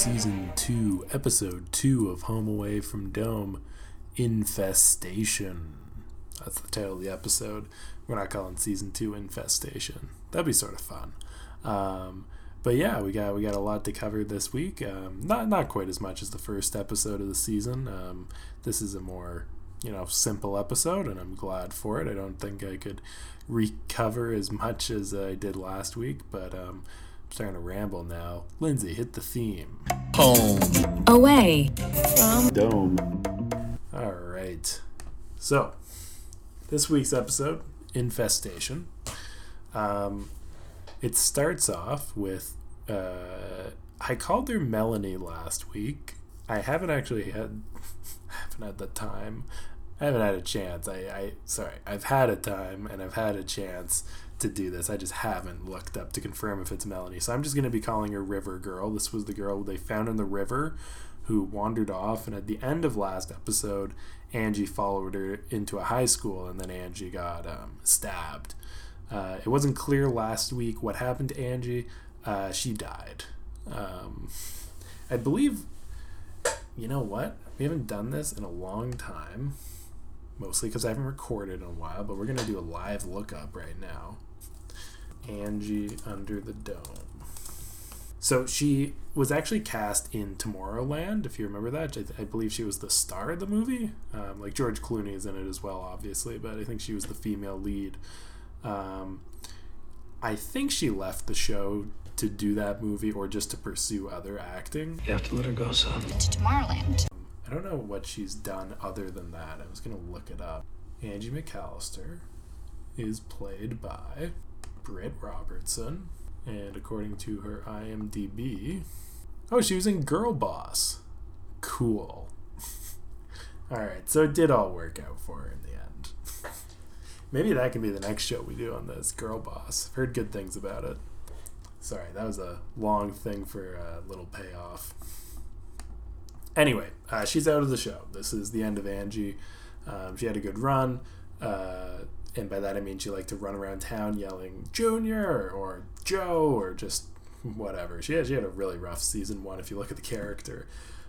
season two, episode two of Home Away from Dome Infestation. That's the title of the episode. We're not calling season two Infestation. That'd be sort of fun. Um, but yeah, we got we got a lot to cover this week. Um, not not quite as much as the first episode of the season. Um, this is a more you know simple episode, and I'm glad for it. I don't think I could recover as much as I did last week, but um, starting to ramble now. Lindsay, hit the theme. Home. Away. From Dome. All right. So, this week's episode, Infestation. Um, it starts off with uh, I called her Melanie last week. I haven't actually had haven't had the time. I haven't had a chance. I, I sorry, I've had a time and I've had a chance to do this. I just haven't looked up to confirm if it's Melanie. So I'm just gonna be calling her River Girl. This was the girl they found in the river who wandered off and at the end of last episode Angie followed her into a high school and then Angie got um, stabbed. Uh, it wasn't clear last week what happened to Angie. Uh, she died. Um, I believe, you know what? We haven't done this in a long time, mostly because I haven't recorded in a while, but we're going to do a live lookup right now. Angie Under the Dome. So she was actually cast in Tomorrowland, if you remember that. I, I believe she was the star of the movie. Um, like George Clooney is in it as well, obviously, but I think she was the female lead. Um, I think she left the show to do that movie or just to pursue other acting. You have to let her go, son. To Tomorrowland. I don't know what she's done other than that. I was going to look it up. Angie McAllister is played by Britt Robertson. And according to her IMDb, oh, she was in Girl Boss. Cool. all right, so it did all work out for her in the end. Maybe that can be the next show we do on this Girl Boss. I've heard good things about it. Sorry, that was a long thing for a little payoff. Anyway, uh, she's out of the show. This is the end of Angie. Um, she had a good run. Uh, and by that I mean she liked to run around town yelling Junior! or Joe! or just whatever. She had, she had a really rough season one if you look at the character.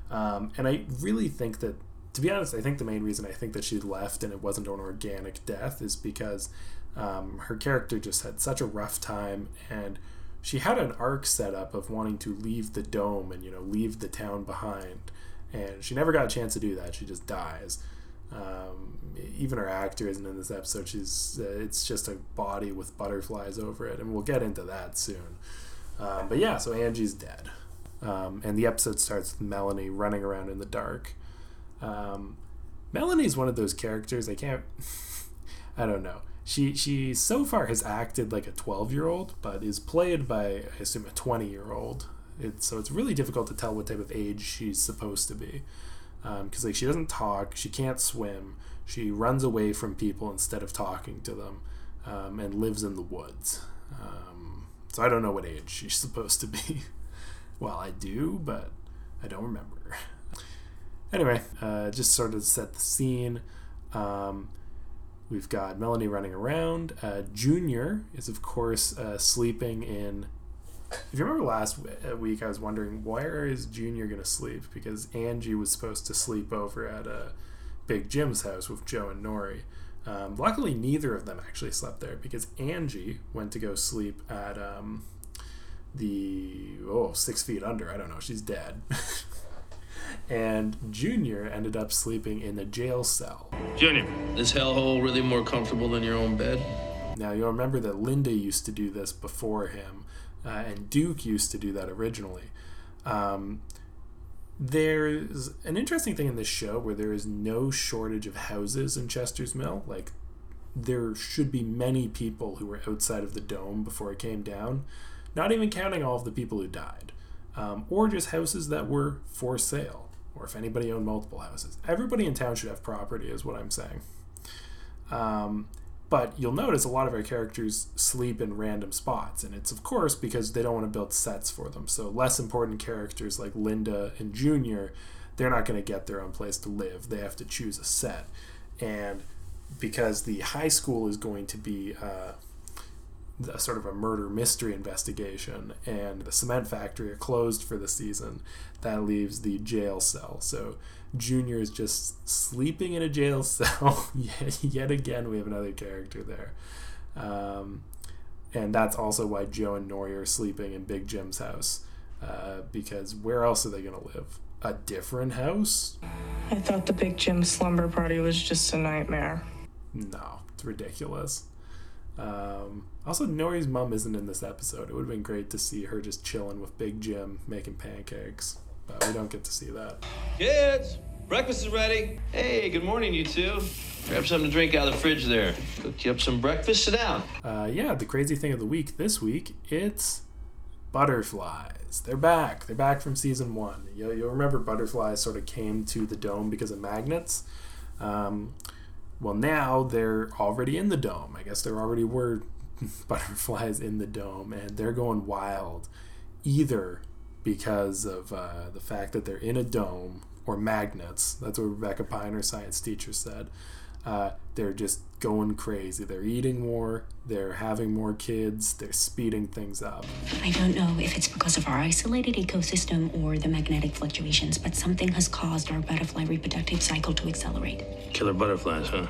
Um, and I really think that to be honest, I think the main reason I think that she left and it wasn't an organic death is because um, her character just had such a rough time and she had an arc set up of wanting to leave the dome and you know leave the town behind. And she never got a chance to do that. She just dies um, even her actor isn't in this episode she's uh, it's just a body with butterflies over it and we'll get into that soon um, but yeah so angie's dead um, and the episode starts with melanie running around in the dark um, Melanie's one of those characters I can't. I don't know. She she so far has acted like a twelve year old, but is played by I assume a twenty year old. It's so it's really difficult to tell what type of age she's supposed to be, because um, like she doesn't talk, she can't swim, she runs away from people instead of talking to them, um, and lives in the woods. Um, so I don't know what age she's supposed to be. well, I do, but I don't remember. Anyway, uh, just sort of set the scene. Um, we've got Melanie running around. Uh, Junior is, of course, uh, sleeping in. If you remember last uh, week, I was wondering where is Junior going to sleep because Angie was supposed to sleep over at uh, Big Jim's house with Joe and Norrie. Um, luckily, neither of them actually slept there because Angie went to go sleep at um, the oh six feet under. I don't know. She's dead. and Junior ended up sleeping in the jail cell. Junior, is hellhole really more comfortable than your own bed? Now you'll remember that Linda used to do this before him, uh, and Duke used to do that originally. Um, there's an interesting thing in this show where there is no shortage of houses in Chester's Mill. Like there should be many people who were outside of the dome before it came down, not even counting all of the people who died um, or just houses that were for sale, or if anybody owned multiple houses. Everybody in town should have property, is what I'm saying. Um, but you'll notice a lot of our characters sleep in random spots, and it's of course because they don't want to build sets for them. So less important characters like Linda and Junior, they're not going to get their own place to live. They have to choose a set, and because the high school is going to be uh, a sort of a murder mystery investigation, and the cement factory are closed for the season. That leaves the jail cell. So Junior is just sleeping in a jail cell. yet, again, we have another character there. Um, and that's also why Joe and Norrie are sleeping in Big Jim's house. Uh, because where else are they going to live? A different house? I thought the Big Jim slumber party was just a nightmare. No, it's ridiculous. Um, also, Norrie's mom isn't in this episode. It would have been great to see her just chilling with Big Jim making pancakes, but we don't get to see that. Kids, breakfast is ready. Hey, good morning, you two. Grab something to drink out of the fridge there. Cooked you up some breakfast. Sit down. Uh, yeah, the crazy thing of the week this week, it's butterflies. They're back. They're back from season one. You'll, you'll remember butterflies sort of came to the dome because of magnets. Um, well, now they're already in the dome. I guess there already were butterflies in the dome, and they're going wild, either because of uh, the fact that they're in a dome or magnets. That's what Rebecca Pine, our science teacher, said. Uh, they're just going crazy. They're eating more, they're having more kids, they're speeding things up. I don't know if it's because of our isolated ecosystem or the magnetic fluctuations, but something has caused our butterfly reproductive cycle to accelerate. Killer butterflies, huh?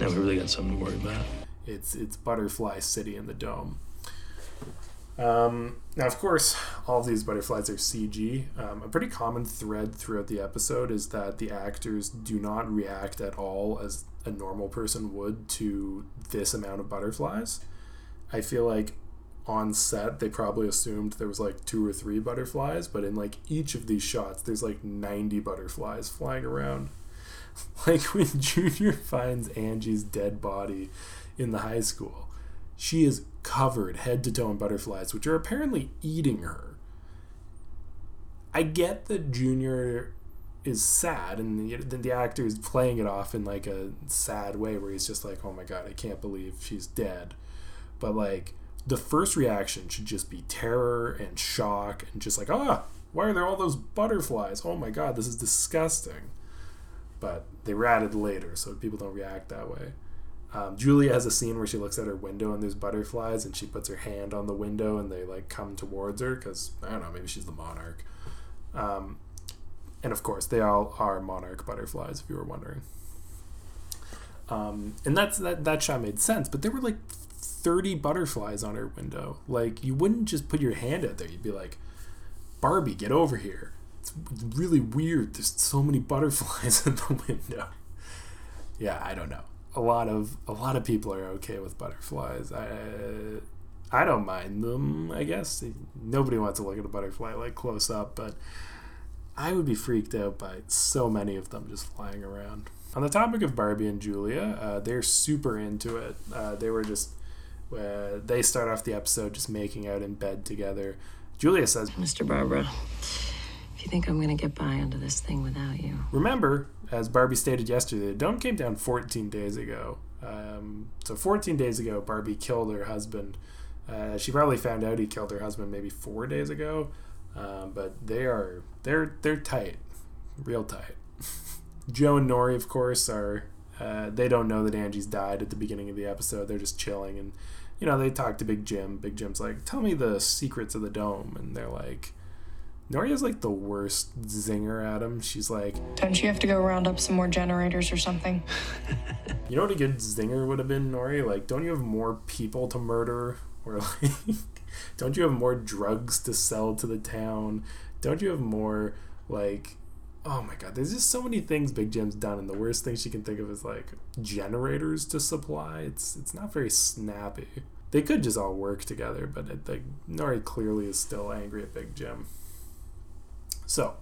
Now we really got something to worry about. It's it's Butterfly City in the dome. Um, now, of course, all of these butterflies are CG. Um, a pretty common thread throughout the episode is that the actors do not react at all as a normal person would to this amount of butterflies. I feel like on set they probably assumed there was like two or three butterflies, but in like each of these shots, there's like 90 butterflies flying around. Like when Junior finds Angie's dead body in the high school, she is covered head to toe in butterflies, which are apparently eating her. I get that Junior is sad, and the, the actor is playing it off in like a sad way, where he's just like, "Oh my god, I can't believe she's dead," but like the first reaction should just be terror and shock, and just like, "Ah, why are there all those butterflies? Oh my god, this is disgusting." But they added later, so people don't react that way. Um, Julia has a scene where she looks at her window and there's butterflies, and she puts her hand on the window and they like come towards her because I don't know, maybe she's the monarch. Um, and of course, they all are monarch butterflies, if you were wondering. Um, and that's that that shot made sense, but there were like thirty butterflies on her window. Like you wouldn't just put your hand out there; you'd be like, "Barbie, get over here." It's really weird. There's so many butterflies in the window. Yeah, I don't know a lot of a lot of people are okay with butterflies. I I don't mind them. I guess nobody wants to look at a butterfly like close up, but I would be freaked out by so many of them just flying around. On the topic of Barbie and Julia, uh, they're super into it. Uh, they were just uh, they start off the episode just making out in bed together. Julia says, Mr. Barbara, if you think I'm going to get by onto this thing without you. Remember, as Barbie stated yesterday, the dome came down 14 days ago. Um, so 14 days ago, Barbie killed her husband. Uh, she probably found out he killed her husband maybe four days ago. Um, but they are they're they're tight, real tight. Joe and Norrie, of course, are uh, they don't know that Angie's died at the beginning of the episode. They're just chilling, and you know they talk to Big Jim. Big Jim's like, "Tell me the secrets of the dome," and they're like, Norrie's like the worst zinger at him. She's like, Don't you have to go round up some more generators or something? you know what a good zinger would have been, Norrie? Like, don't you have more people to murder? Or like, don't you have more drugs to sell to the town? Don't you have more like oh my god, there's just so many things Big Jim's done, and the worst thing she can think of is like generators to supply. It's it's not very snappy. They could just all work together, but it, like Norrie clearly is still angry at Big Jim. So,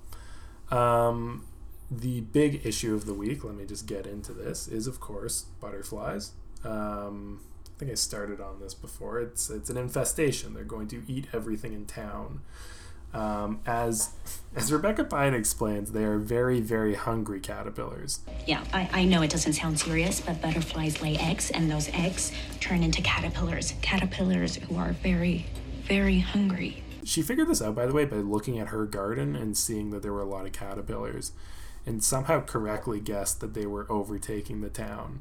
um, the big issue of the week, let me just get into this, is of course butterflies. Um, I think I started on this before. It's it's an infestation. They're going to eat everything in town. Um, as as Rebecca Pine explains, they are very very hungry caterpillars. Yeah, I, I know it doesn't sound serious, but butterflies lay eggs, and those eggs turn into caterpillars. Caterpillars who are very, very hungry. She figured this out, by the way, by looking at her garden and seeing that there were a lot of caterpillars, and somehow correctly guessed that they were overtaking the town.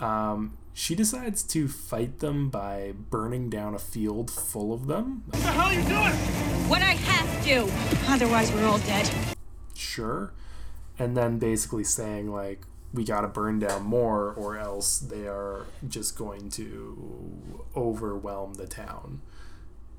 Um, she decides to fight them by burning down a field full of them. What the hell are you doing? What I have to. Otherwise, we're all dead. Sure. And then basically saying, like, we gotta burn down more or else they are just going to overwhelm the town.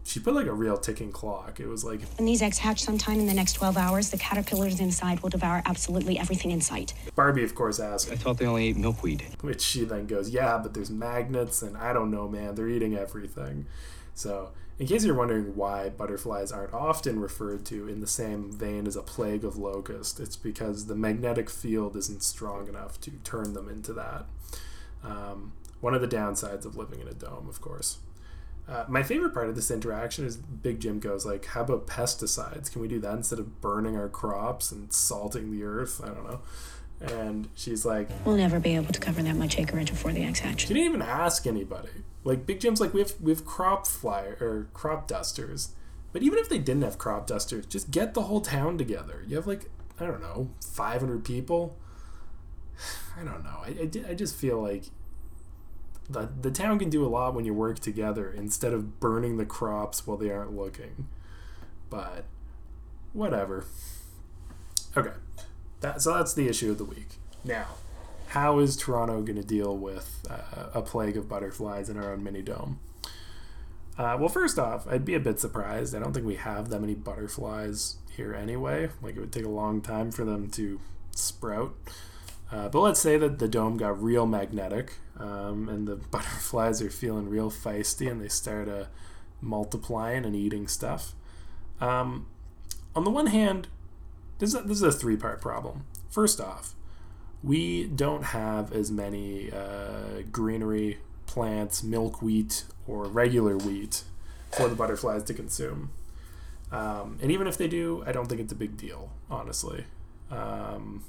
She put like a real ticking clock. It was like, When these eggs hatch sometime in the next 12 hours, the caterpillars inside will devour absolutely everything in sight. Barbie, of course, asked, I thought they only ate milkweed. which she then goes, Yeah, but there's magnets, and I don't know, man. They're eating everything. So, in case you're wondering why butterflies aren't often referred to in the same vein as a plague of locusts, it's because the magnetic field isn't strong enough to turn them into that. Um, one of the downsides of living in a dome, of course. Uh, my favorite part of this interaction is Big Jim goes like, "How about pesticides? Can we do that instead of burning our crops and salting the earth? I don't know." And she's like, We'll never be able to cover that much acreage before the eggs hatch. she didn't even ask anybody. Like Big Jim's like we have we have crop flyer or crop dusters, but even if they didn't have crop dusters, just get the whole town together. You have like I don't know, five hundred people. I don't know. I, I, I just feel like the the town can do a lot when you work together instead of burning the crops while they aren't looking. But whatever. Okay, that so that's the issue of the week. Now, how is Toronto going to deal with uh, a plague of butterflies in our own mini dome? Uh, well, first off, I'd be a bit surprised. I don't think we have that many butterflies here anyway. Like, it would take a long time for them to sprout. Uh, but let's say that the dome got real magnetic um, and the butterflies are feeling real feisty and they start uh, multiplying and eating stuff. Um, on the one hand, this is a, this is a three part problem. First off, we don't have as many uh, greenery plants, milkweed, or regular wheat for the butterflies to consume. Um, and even if they do, I don't think it's a big deal, honestly. Um,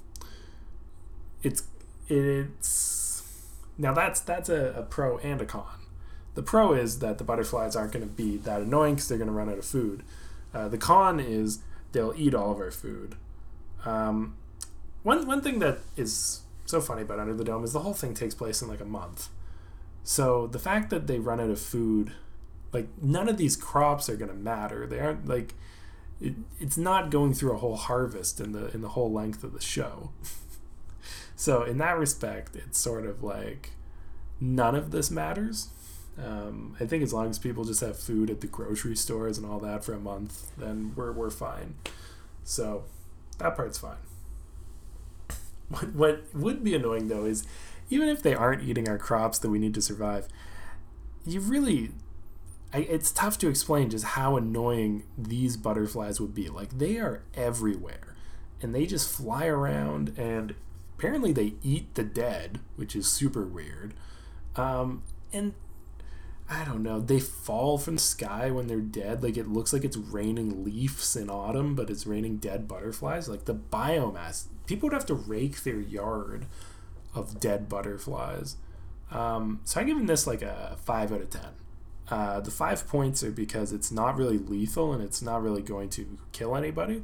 it's it's now that's that's a, a pro and a con. The pro is that the butterflies aren't going to be that annoying because they're going to run out of food. Uh, the con is they'll eat all of our food. Um, one one thing that is so funny about Under the Dome is the whole thing takes place in like a month. So the fact that they run out of food, like none of these crops are going to matter. They aren't like it, it's not going through a whole harvest in the in the whole length of the show. so in that respect, it's sort of like none of this matters. Um, I think as long as people just have food at the grocery stores and all that for a month, then we're we're fine. So that part's fine. What what would be annoying though is even if they aren't eating our crops that we need to survive, you really I, it's tough to explain just how annoying these butterflies would be. Like they are everywhere, and they just fly around, and apparently they eat the dead, which is super weird. Um, and I don't know, they fall from the sky when they're dead. Like it looks like it's raining leaves in autumn, but it's raining dead butterflies. Like the biomass, people would have to rake their yard of dead butterflies. Um, so I'm giving this like a five out of ten. Uh, the five points are because it's not really lethal and it's not really going to kill anybody.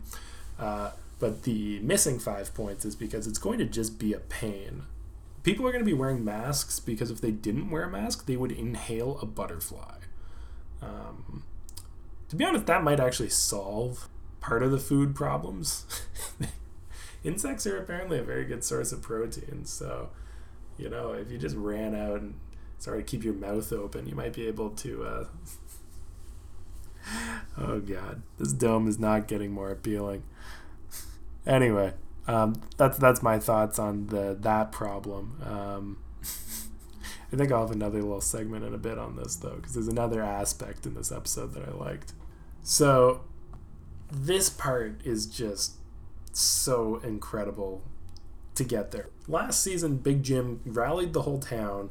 Uh, but the missing five points is because it's going to just be a pain. People are going to be wearing masks because if they didn't wear a mask, they would inhale a butterfly. Um, to be honest, that might actually solve part of the food problems. Insects are apparently a very good source of protein, so you know if you just ran out and sorry to keep your mouth open, you might be able to. Uh... oh god, this dome is not getting more appealing. Anyway, um, that's that's my thoughts on the that problem. Um, I think I'll have another little segment in a bit on this though, because there's another aspect in this episode that I liked. So this part is just so incredible to get there. Last season, Big Jim rallied the whole town,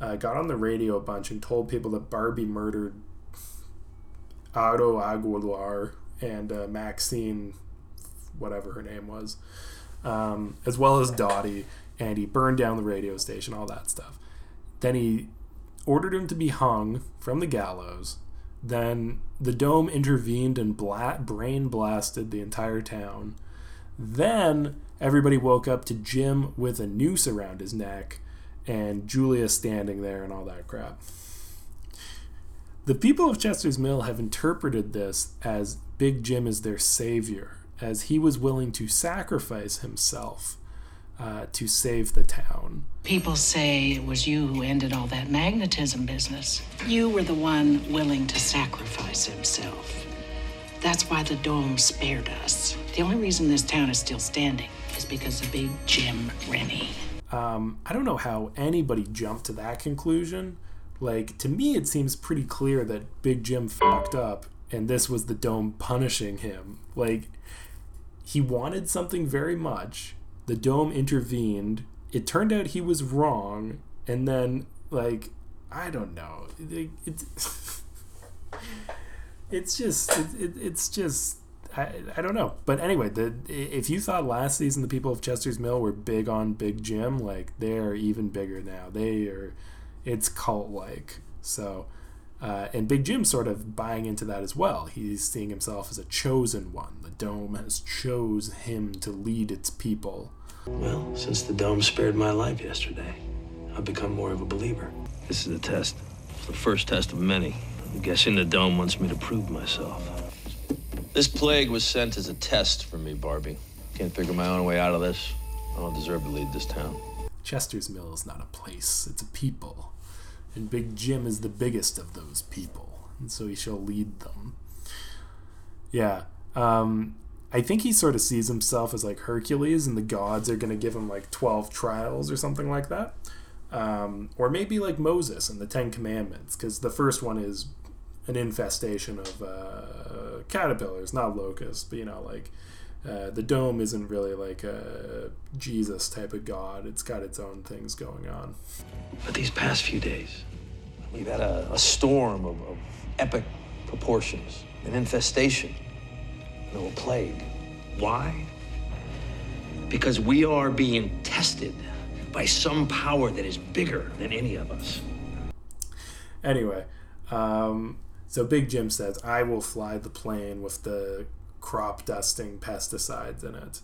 uh, got on the radio a bunch, and told people that Barbie murdered Otto Aguilar and uh, Maxine, whatever her name was, um, as well as Dodee, and he burned down the radio station, all that stuff. Then he ordered him to be hung from the gallows. Then the dome intervened and bla- brain blasted the entire town. Then everybody woke up to Jim with a noose around his neck, and Julia standing there and all that crap. The people of Chester's Mill have interpreted this as Big Jim is their savior, as he was willing to sacrifice himself uh, to save the town. People say it was you who ended all that magnetism business. You were the one willing to sacrifice himself. That's why the dome spared us. The only reason this town is still standing is because of Big Jim Rennie. Um, I don't know how anybody jumped to that conclusion. Like, to me, it seems pretty clear that Big Jim fucked up and this was the dome punishing him. Like, he wanted something very much. The dome intervened. It turned out he was wrong. And then, like, I don't know. It, it's, it's just, it, it, it's just, I, I don't know. But anyway, the if you thought last season the people of Chester's Mill were big on Big Jim, like they're even bigger now. They are, it's cult like. So, uh, and Big Jim's sort of buying into that as well. He's seeing himself as a chosen one. The dome has chose him to lead its people. Well, since the dome spared my life yesterday, I've become more of a believer. This is a test. It's the first test of many. I'm guessing the dome wants me to prove myself. This plague was sent as a test for me, Barbie. Can't figure my own way out of this. I don't deserve to lead this town. Chester's Mill is not a place, it's a people. And Big Jim is the biggest of those people, and so he shall lead them. Yeah. Um, I think he sort of sees himself as like Hercules, and the gods are going to give him like 12 trials or something like that. Um, or maybe like Moses and the Ten Commandments, because the first one is an infestation of uh, caterpillars, not locusts, but you know, like uh, the dome isn't really like a Jesus type of God. It's got its own things going on. But these past few days, We've had a, a storm of, of epic proportions, an infestation, no plague. Why? Because we are being tested by some power that is bigger than any of us. Anyway, um, so Big Jim says, I will fly the plane with the crop dusting pesticides in it.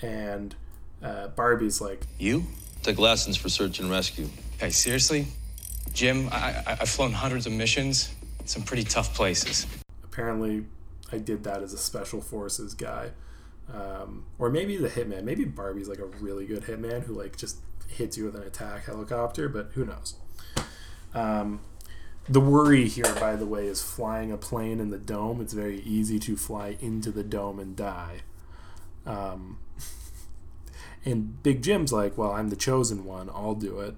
And uh, Barbie's like, You? Took lessons for search and rescue. Hey, seriously? Jim, I, I, I've flown hundreds of missions, in some pretty tough places. apparently I did that as a special forces guy. Um, or maybe the hitman. Maybe Barbie's like a really good hitman who like just hits you with an attack helicopter, but who knows? Um, the worry here, by the way, is flying a plane in the dome. It's very easy to fly into the dome and die. Um, and Big Jim's like, well, I'm the chosen one. I'll do it.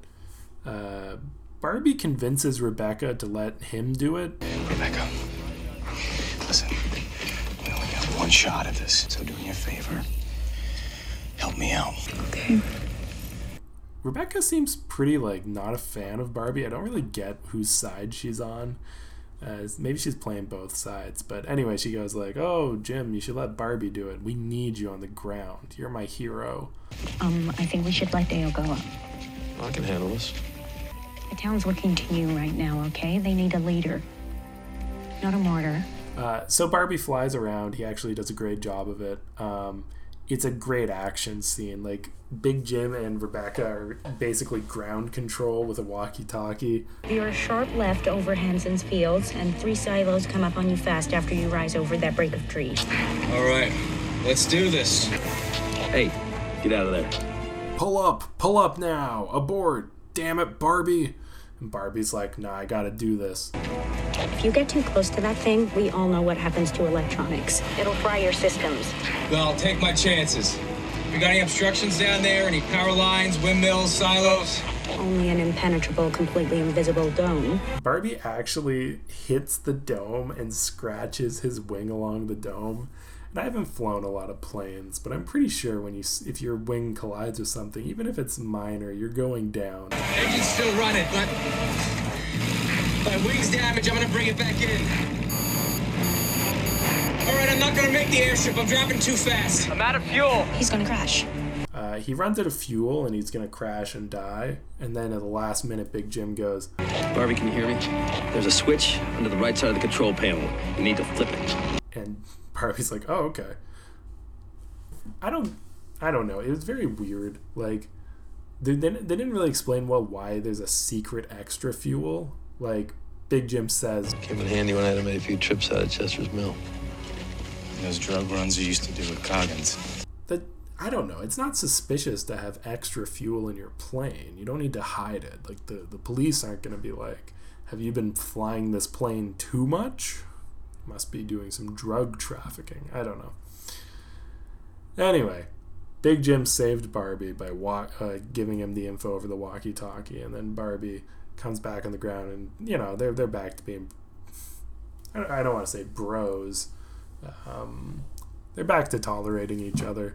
Uh, Barbie convinces Rebecca to let him do it. Rebecca, listen, one shot at this, so do me a favor. Help me out. Okay. Rebecca seems pretty like not a fan of Barbie. I don't really get whose side she's on. Uh, maybe she's playing both sides, but anyway, she goes like, "Oh, Jim, you should let Barbie do it. We need you on the ground. You're my hero." Um, I think we should let Dale go up. I can handle this. The town's looking to you right now, okay? They need a leader, not a martyr. Uh, so Barbie flies around. He actually does a great job of it. Um, it's a great action scene. Like Big Jim and Rebecca are basically ground control with a walkie-talkie. You're a sharp left over Hanson's Fields, and three silos come up on you fast after you rise over that break of trees. All right, let's do this. Hey, get out of there. pull up, pull up now, aboard. Damn it, Barbie. And Barbie's like, nah, I gotta do this. If you get too close to that thing, we all know what happens to electronics. It'll fry your systems. Well, I'll take my chances. We got any obstructions down there? Any power lines, windmills, silos? Only an impenetrable, completely invisible dome. Barbie actually hits the dome and scratches his wing along the dome. And I haven't flown a lot of planes, but I'm pretty sure when you if your wing collides with something, even if it's minor, you're going down. Engine's still running, but my wing's damaged. I'm gonna bring it back in. All right, I'm not gonna make the airship. I'm dropping too fast. I'm out of fuel. He's gonna crash. Uh, he runs out of fuel and he's gonna crash and die. And then at the last minute, Big Jim goes, Barbie, can you hear me? There's a switch under the right side of the control panel. You need to flip it. and Barbie's like, "Oh, okay." I don't, I don't know. It was very weird. Like, they, they, they didn't really explain well why there's a secret extra fuel. Like Big Jim says, Came in handy when I had to make a few trips out of Chester's Mill. Those drug runs you used to do with Coggins. that I don't know. It's not suspicious to have extra fuel in your plane. You don't need to hide it. Like the the police aren't going to be like, "Have you been flying this plane too much? Must be doing some drug trafficking." I don't know. Anyway, Big Jim saved Barbie by wa- uh, giving him the info over the walkie-talkie, and then Barbie comes back on the ground, and you know they're they're back to being. I don't, want to say bros. Um, they're back to tolerating each other,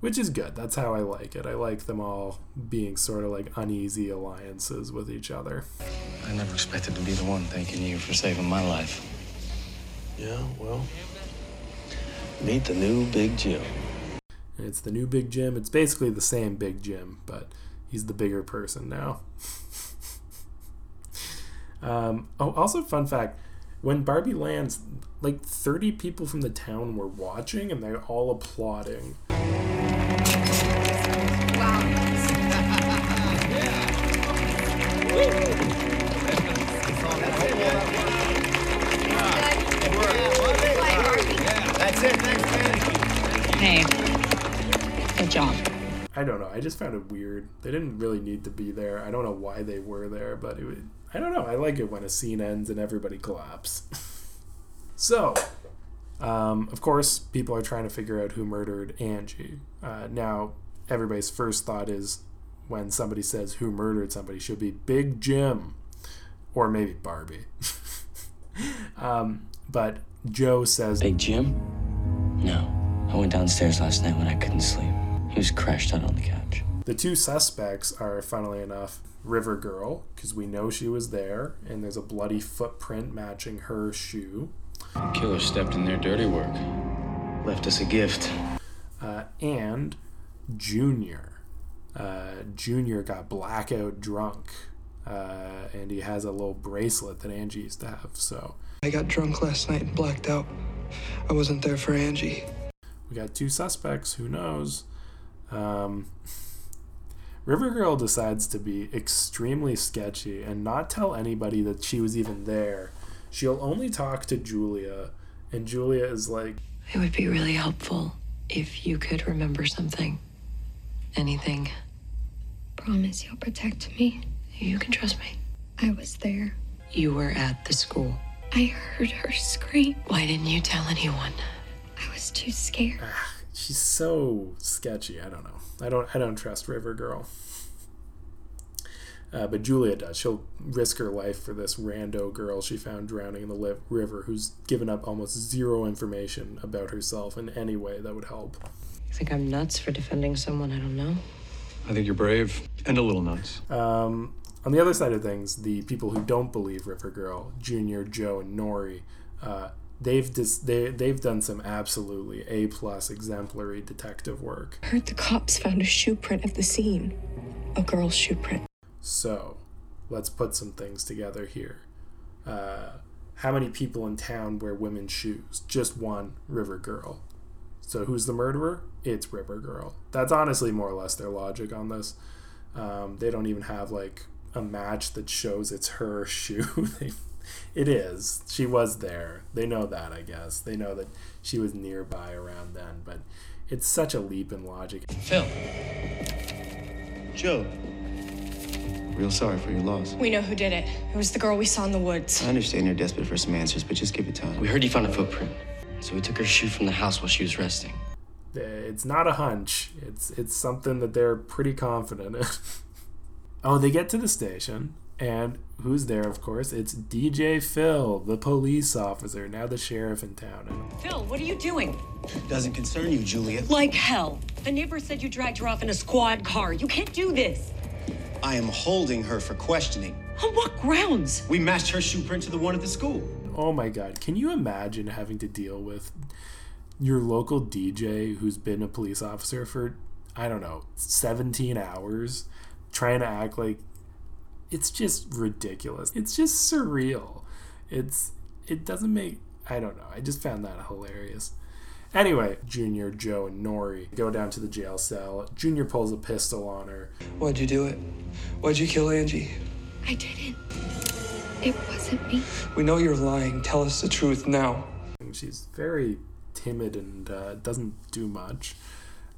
which is good. That's how I like it. I like them all being sort of like uneasy alliances with each other. I never expected to be the one thanking you for saving my life. Yeah, well, meet the new Big Jim. It's the new Big Jim. It's basically the same Big Jim, but he's the bigger person now. Um, oh, also, fun fact when Barbie lands, like 30 people from the town were watching and they're all applauding. Hey, good job. I don't know. I just found it weird. They didn't really need to be there. I don't know why they were there, but it I don't know. I like it when a scene ends and everybody claps. so, um, of course, people are trying to figure out who murdered Angie. Uh, now, everybody's first thought is when somebody says who murdered somebody should be Big Jim or maybe Barbie. um, but Joe says Big Jim? No. I went downstairs last night when I couldn't sleep. He was crashed out on the couch. The two suspects are, funnily enough, River Girl, because we know she was there, and there's a bloody footprint matching her shoe, The Killer stepped in their dirty work. Left us a gift. uh, and Junior. Uh, Junior got blackout drunk, uh, and he has a little bracelet that Angie used to have. So I got drunk last night and blacked out. I wasn't there for Angie. we got two suspects. Who knows? Um, River Girl decides to be extremely sketchy and not tell anybody that she was even there. She'll only talk to Julia, and Julia is like, It would be really helpful if you could remember something. Anything. Promise you'll protect me. You can trust me. I was there. You were at the school. I heard her scream. Why didn't you tell anyone? I was too scared. Ah. She's so sketchy. I don't know. I don't. I don't trust River Girl. Uh, but Julia does. She'll risk her life for this rando girl she found drowning in the li- river, who's given up almost zero information about herself in any way that would help. You think I'm nuts for defending someone I don't know? I think you're brave and a little nuts. Um, on the other side of things, the people who don't believe River Girl, Junior, Joe, and Norrie, uh, they've dis- they they've done some absolutely a plus exemplary detective work. I Heard the cops found a shoe print at the scene. A girl's shoe print. So, let's put some things together here. Uh, how many people in town wear women's shoes? Just one, River Girl. So, who's the murderer? It's River Girl. That's honestly more or less their logic on this. Um, they don't even have like a match that shows it's her shoe. they, it is. She was there. They know that, I guess. They know that she was nearby around then, but it's such a leap in logic. Phil. Joe. Real sorry for your loss. We know who did it. It was the girl we saw in the woods. I understand you're desperate for some answers, but just give it time. We heard you found a footprint, so we took her shoe from the house while she was resting. Uh, it's not a hunch. It's it's something that they're pretty confident in. oh, they get to the station, and who's there? Of course, it's DJ Phil, the police officer, now the sheriff in town. Phil, what are you doing? Doesn't concern you, Juliet. Like hell. The neighbor said you dragged her off in a squad car. You can't do this. I am holding her for questioning. On what grounds? We matched her shoe print to the one at the school. oh my God, can you imagine having to deal with your local DJ who's been a police officer for I don't know 17 hours, trying to act like it's just ridiculous. It's just surreal. It's it doesn't make I don't know. I just found that hilarious. Anyway, Junior, Joe, and Norrie go down to the jail cell. Junior pulls a pistol on her. Why'd you do it? Why'd you kill Angie? I didn't. It wasn't me. We know you're lying. Tell us the truth now. She's very timid and uh, doesn't do much.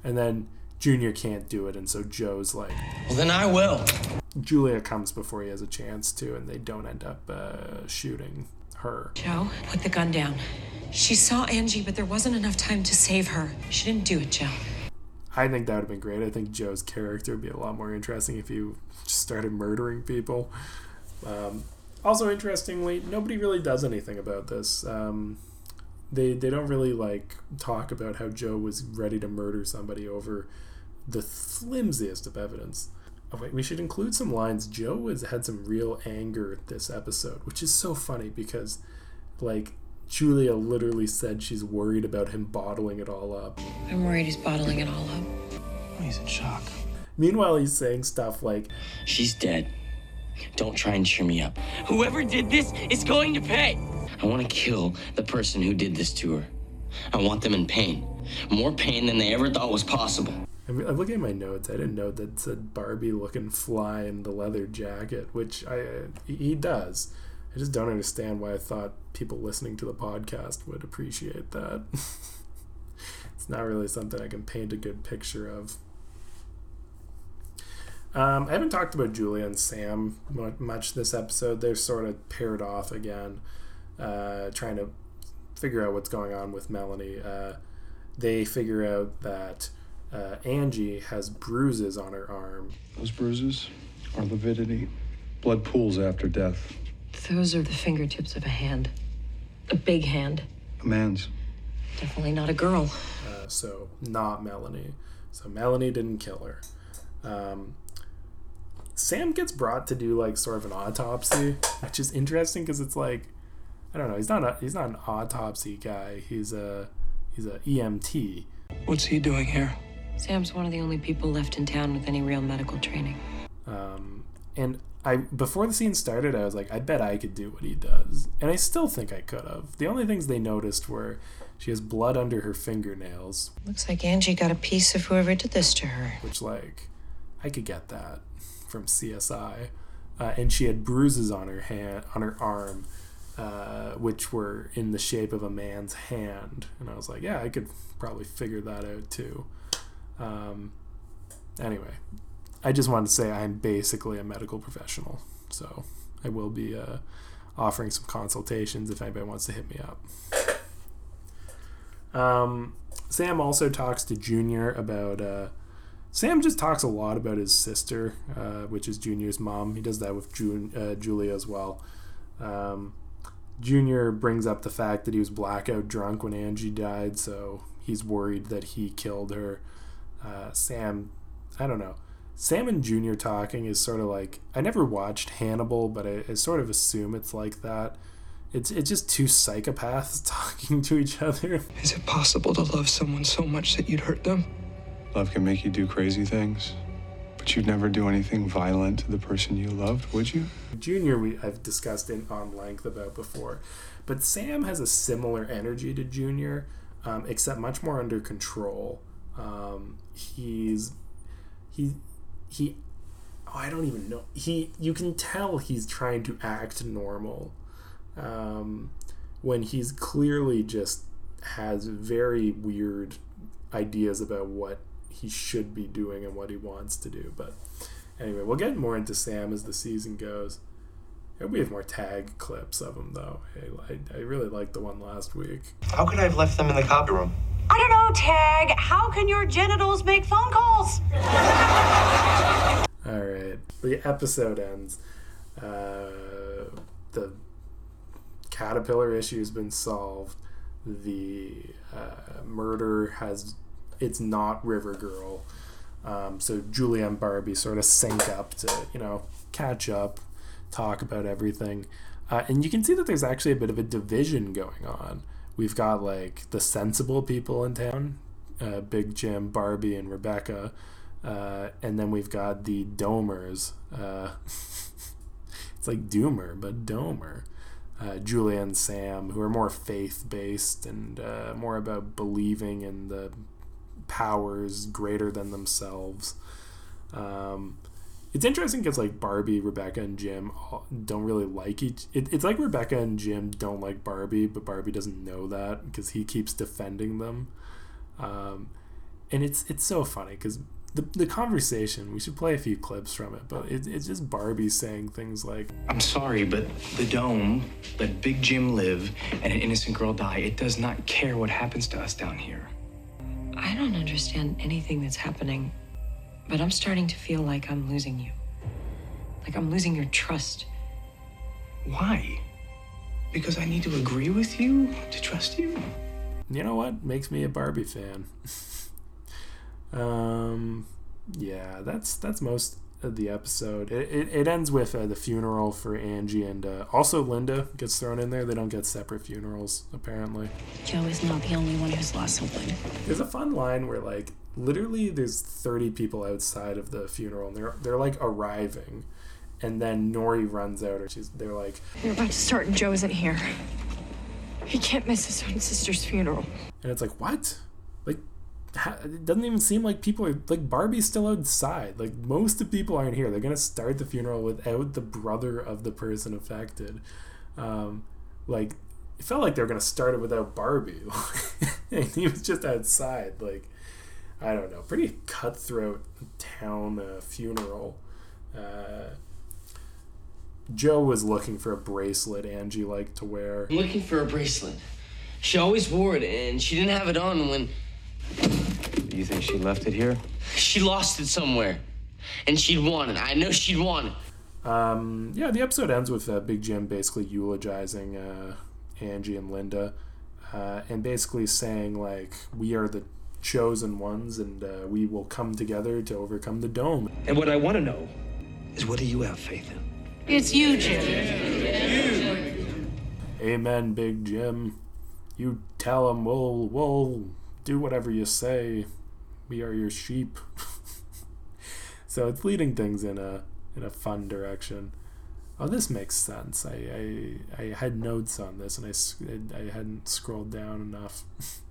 And then Junior can't do it, and so Joe's like, Well, then I will. Julia comes before he has a chance to, and they don't end up uh, shooting her. Joe, put the gun down. She saw Angie, but there wasn't enough time to save her. She didn't do it, Joe. I think that would have been great. I think Joe's character would be a lot more interesting if you just started murdering people. Um, also, interestingly, nobody really does anything about this. Um, they they don't really like talk about how Joe was ready to murder somebody over the flimsiest of evidence. Oh, wait, we should include some lines. Joe has had some real anger at this episode, which is so funny because, like, Julia literally said she's worried about him bottling it all up. I'm worried he's bottling it all up. Oh, he's in shock. Meanwhile, he's saying stuff like, She's dead. Don't try and cheer me up. Whoever did this is going to pay. I want to kill the person who did this to her. I want them in pain. More pain than they ever thought was possible. I'm, I'm looking at my notes. I didn't know that said Barbie looking fly in the leather jacket, which I he does. I just don't understand why I thought people listening to the podcast would appreciate that. it's not really something I can paint a good picture of. Um, I haven't talked about Julia and Sam much this episode. They're sort of paired off again, uh, trying to figure out what's going on with Melanie. Uh, they figure out that uh, Angie has bruises on her arm. Those bruises are lividity, blood pools after death. Those are the fingertips of a hand. A big hand. A man's. Definitely not a girl. Uh, so, not Melanie. So, Melanie didn't kill her. Um, Sam gets brought to do like sort of an autopsy, which is interesting because it's like, I don't know, he's not a, he's not an autopsy guy. He's a he's a EMT. What's he doing here? Sam's one of the only people left in town with any real medical training. Um, and I before the scene started, I was like, I bet I could do what he does, and I still think I could have. The only things they noticed were she has blood under her fingernails. Looks like Angie got a piece of whoever did this to her. Which, like, I could get that from CSI, uh, and she had bruises on her hand, on her arm, uh, which were in the shape of a man's hand, and I was like, yeah, I could probably figure that out too. Um, anyway, I just wanted to say I'm basically a medical professional, so I will be uh, offering some consultations if anybody wants to hit me up. Um, Sam also talks to Junior about. Uh, Sam just talks a lot about his sister, uh, which is Junior's mom. He does that with June, uh, Julia as well. Um, Junior brings up the fact that he was blackout drunk when Angie died, so he's worried that he killed her. Uh, Sam, I don't know. Sam and Junior talking is sort of like I never watched Hannibal, but I, I sort of assume it's like that. It's it's just two psychopaths talking to each other. Is it possible to love someone so much that you'd hurt them? Love can make you do crazy things, but you'd never do anything violent to the person you loved, would you? Junior, we I've discussed in on length about before, but Sam has a similar energy to Junior, um, except much more under control. Um, he's he he oh, I don't even know he you can tell he's trying to act normal um, when he's clearly just has very weird ideas about what he should be doing and what he wants to do. But anyway, we'll get more into Sam as the season goes. We have more tag clips of him though. I, I, I really liked the one last week. How could I have left them in the copy room? I don't know, Tag. How can your genitals make phone calls? All right. The episode ends. Uh, the caterpillar issue has been solved. The uh, murder has. It's not River Girl. Um, so Julia and Barbie sort of sync up to, you know, catch up, talk about everything. Uh, and you can see that there's actually a bit of a division going on. We've got like the sensible people in town, uh, Big Jim, Barbie, and Rebecca. Uh, and then we've got the Domers. Uh, it's like Doomer, but Domer. uh, Julia and Sam, who are more faith based and uh, more about believing in the powers greater than themselves. Um, it's interesting because like Barbie, Rebecca, and Jim don't really like each. It, it's like Rebecca and Jim don't like Barbie, but Barbie doesn't know that because he keeps defending them. Um, and it's it's so funny because the, the conversation we should play a few clips from it but it, it's just barbie saying things like i'm sorry but the dome let big jim live and an innocent girl die it does not care what happens to us down here i don't understand anything that's happening but i'm starting to feel like i'm losing you like i'm losing your trust why because i need to agree with you to trust you you know what makes me a barbie fan Um, yeah, that's that's most of the episode. It, it, it ends with uh, the funeral for Angie and uh, also Linda gets thrown in there. They don't get separate funerals apparently. Joe is not the only one who's lost someone. There's a fun line where like literally there's 30 people outside of the funeral and they're they're like arriving. And then Norrie runs out and she's they're like You're about to start and Joe isn't here. He can't miss his own sister's funeral. And it's like, what? Like it doesn't even seem like people are like Barbie's still outside. Like most of the people aren't here. They're gonna start the funeral without the brother of the person affected. Um, like it felt like they were gonna start it without Barbie. and he was just outside. Like I don't know, pretty cutthroat town uh, funeral. Uh, Joe was looking for a bracelet Angie liked to wear. I'm looking for a bracelet. She always wore it, and she didn't have it on when you think she left it here? She lost it somewhere. And she'd want it. I know she'd want it. Um, yeah, the episode ends with uh, Big Jim basically eulogizing uh, Angie and Linda uh, and basically saying, like, we are the chosen ones and uh, we will come together to overcome the dome. And what I want to know is what do you have faith in? It's you, Jim. Amen, Big Jim. You tell him we'll, we'll do whatever you say. We are your sheep. so it's leading things in a in a fun direction. Oh, this makes sense. I I, I had notes on this and I, I hadn't scrolled down enough.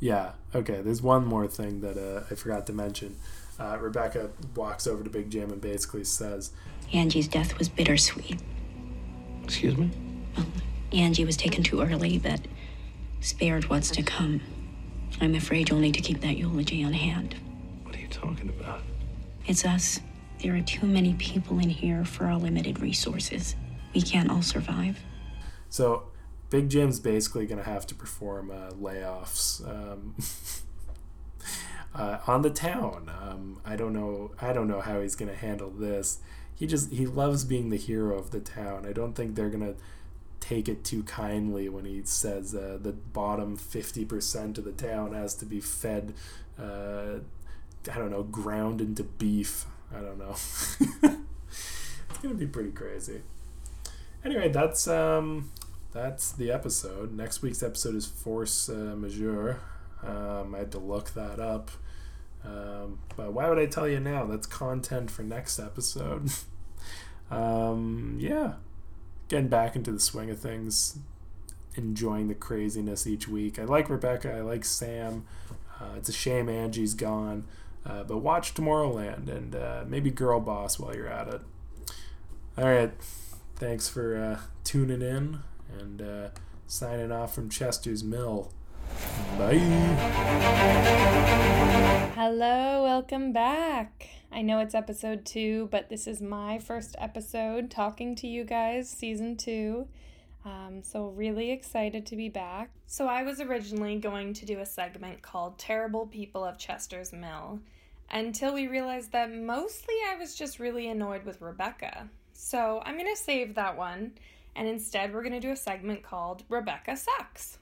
yeah. Okay. There's one more thing that uh, I forgot to mention. Uh, Rebecca walks over to Big Jim and basically says, "Angie's death was bittersweet." Excuse me. Well, Angie was taken too early, but spared what's to come. I'm afraid you'll need to keep that eulogy on hand. What are you talking about? It's us. There are too many people in here for our limited resources. We can't all survive. So, Big Jim's basically going to have to perform uh, layoffs um, uh, on the town. Um, I don't know. I don't know how he's going to handle this. He just he loves being the hero of the town. I don't think they're going to take it too kindly when he says uh, the bottom 50% of the town has to be fed, uh, I don't know, ground into beef. I don't know. it's to be pretty crazy. Anyway, that's um, that's the episode. Next week's episode is Force uh, Majeure. Um, I had to look that up. Um, but why would I tell you now? That's content for next episode. um, yeah, getting back into the swing of things, enjoying the craziness each week. I like Rebecca. I like Sam. Uh, it's a shame Angie's gone. Uh, but watch Tomorrowland and uh, maybe Girl Boss while you're at it. All right. Thanks for uh, tuning in and uh, signing off from Chester's Mill. Bye. Hello, welcome back. I know it's episode two, but this is my first episode talking to you guys, season two. Um, so, really excited to be back. So, I was originally going to do a segment called Terrible People of Chester's Mill until we realized that mostly I was just really annoyed with Rebecca. So, I'm going to save that one, and instead, we're going to do a segment called Rebecca Sucks.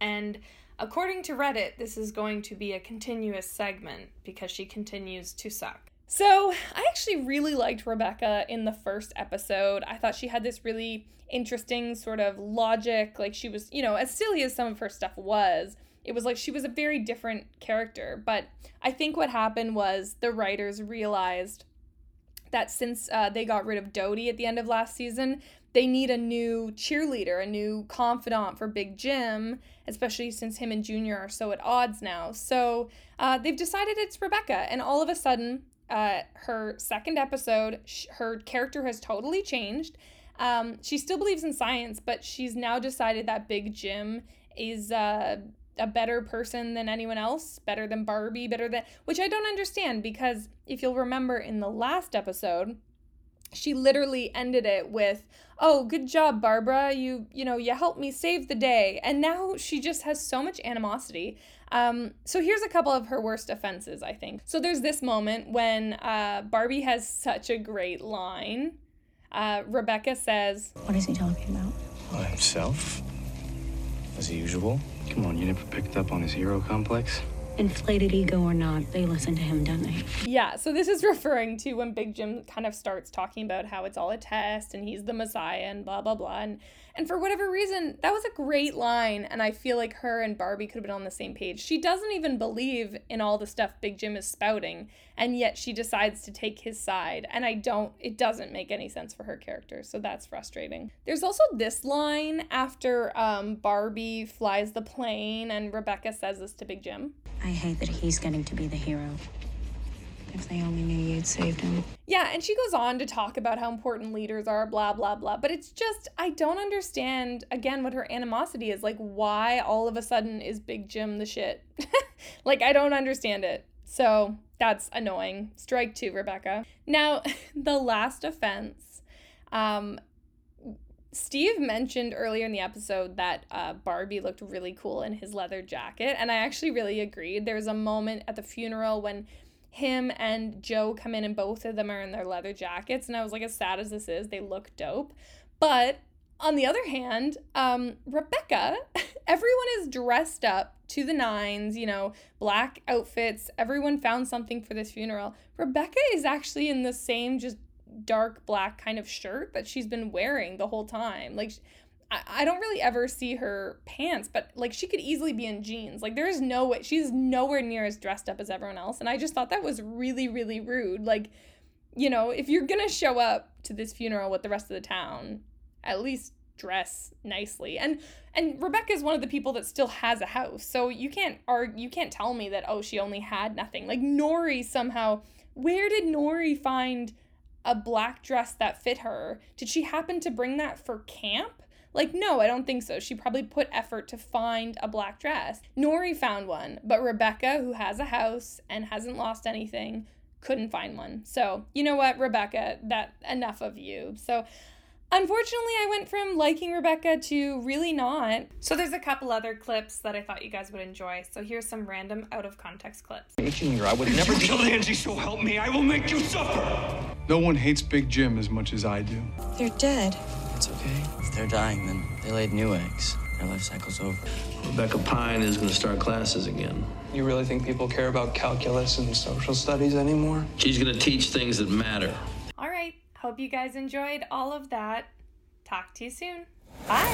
And According to Reddit, this is going to be a continuous segment because she continues to suck. So, I actually really liked Rebecca in the first episode. I thought she had this really interesting sort of logic. Like, she was, you know, as silly as some of her stuff was, it was like she was a very different character. But I think what happened was the writers realized that since uh, they got rid of Dodee at the end of last season, they need a new cheerleader, a new confidant for Big Jim, especially since him and Junior are so at odds now. So uh, they've decided it's Rebecca, and all of a sudden, uh, her second episode, sh- her character has totally changed. Um, she still believes in science, but she's now decided that Big Jim is uh, a better person than anyone else, better than Barbie, better than which I don't understand because if you'll remember in the last episode, she literally ended it with oh good job barbara. You you know you helped me save the day. And now she just has so much animosity. Um, so here's a couple of her worst offenses i think. So there's this moment when uh, barbie has such a great line. Uh, rebecca says what is he talking about? Himself as usual. Come on you never picked up on his hero complex inflated ego or not, they listen to him, don't they? Yeah, so this is referring to when Big Jim kind of starts talking about how it's all a test and he's the messiah and blah blah blah and and for whatever reason, that was a great line and I feel like her and Barbie could have been on the same page. She doesn't even believe in all the stuff Big Jim is spouting and yet she decides to take his side and I don't it doesn't make any sense for her character. So that's frustrating. There's also this line after um, Barbie flies the plane and Rebecca says this to Big Jim. I hate that he's getting to be the hero. If they only knew you'd saved him. Yeah, and she goes on to talk about how important leaders are, blah, blah, blah. But it's just, I don't understand, again, what her animosity is. Like, why all of a sudden is Big Jim the shit? like, I don't understand it. So that's annoying. Strike two, Rebecca. Now, the last offense. Um, Steve mentioned earlier in the episode that uh, Barbie looked really cool in his leather jacket, and I actually really agreed. There was a moment at the funeral when him and Joe come in, and both of them are in their leather jackets, and I was like, as sad as this is, they look dope. But on the other hand, um, Rebecca, everyone is dressed up to the nines, you know, black outfits. Everyone found something for this funeral. Rebecca is actually in the same just dark black kind of shirt that she's been wearing the whole time. Like, I, don't really ever see her pants, but like she could easily be in jeans. Like, there's no way, she's nowhere near as dressed up as everyone else. And I just thought that was really, really rude. Like, you know, if you're gonna show up to this funeral with the rest of the town, at least dress nicely. And and Rebecca is one of the people that still has a house. So you can't argue, you can't tell me that oh she only had nothing. Like Norrie somehow where did Norrie find a black dress that fit her. Did she happen to bring that for camp? Like, no, I don't think so. She probably put effort to find a black dress. Norrie found one, but Rebecca, who has a house and hasn't lost anything, couldn't find one. So, you know what, Rebecca, that enough of you. So, Unfortunately, I went from liking Rebecca to really not. So there's a couple other clips that I thought you guys would enjoy. So here's some random out of context clips. Junior, I would never kill Angie, so help me, I will make you suffer! No one hates Big Jim as much as I do. They're dead. It's okay they're dying, then they laid new eggs. Their life cycle's over. Rebecca Pine is going to start classes again. You really think people care about calculus and social studies anymore? She's going to teach things that matter. All right. Hope you guys enjoyed all of that. Talk to you soon. Bye.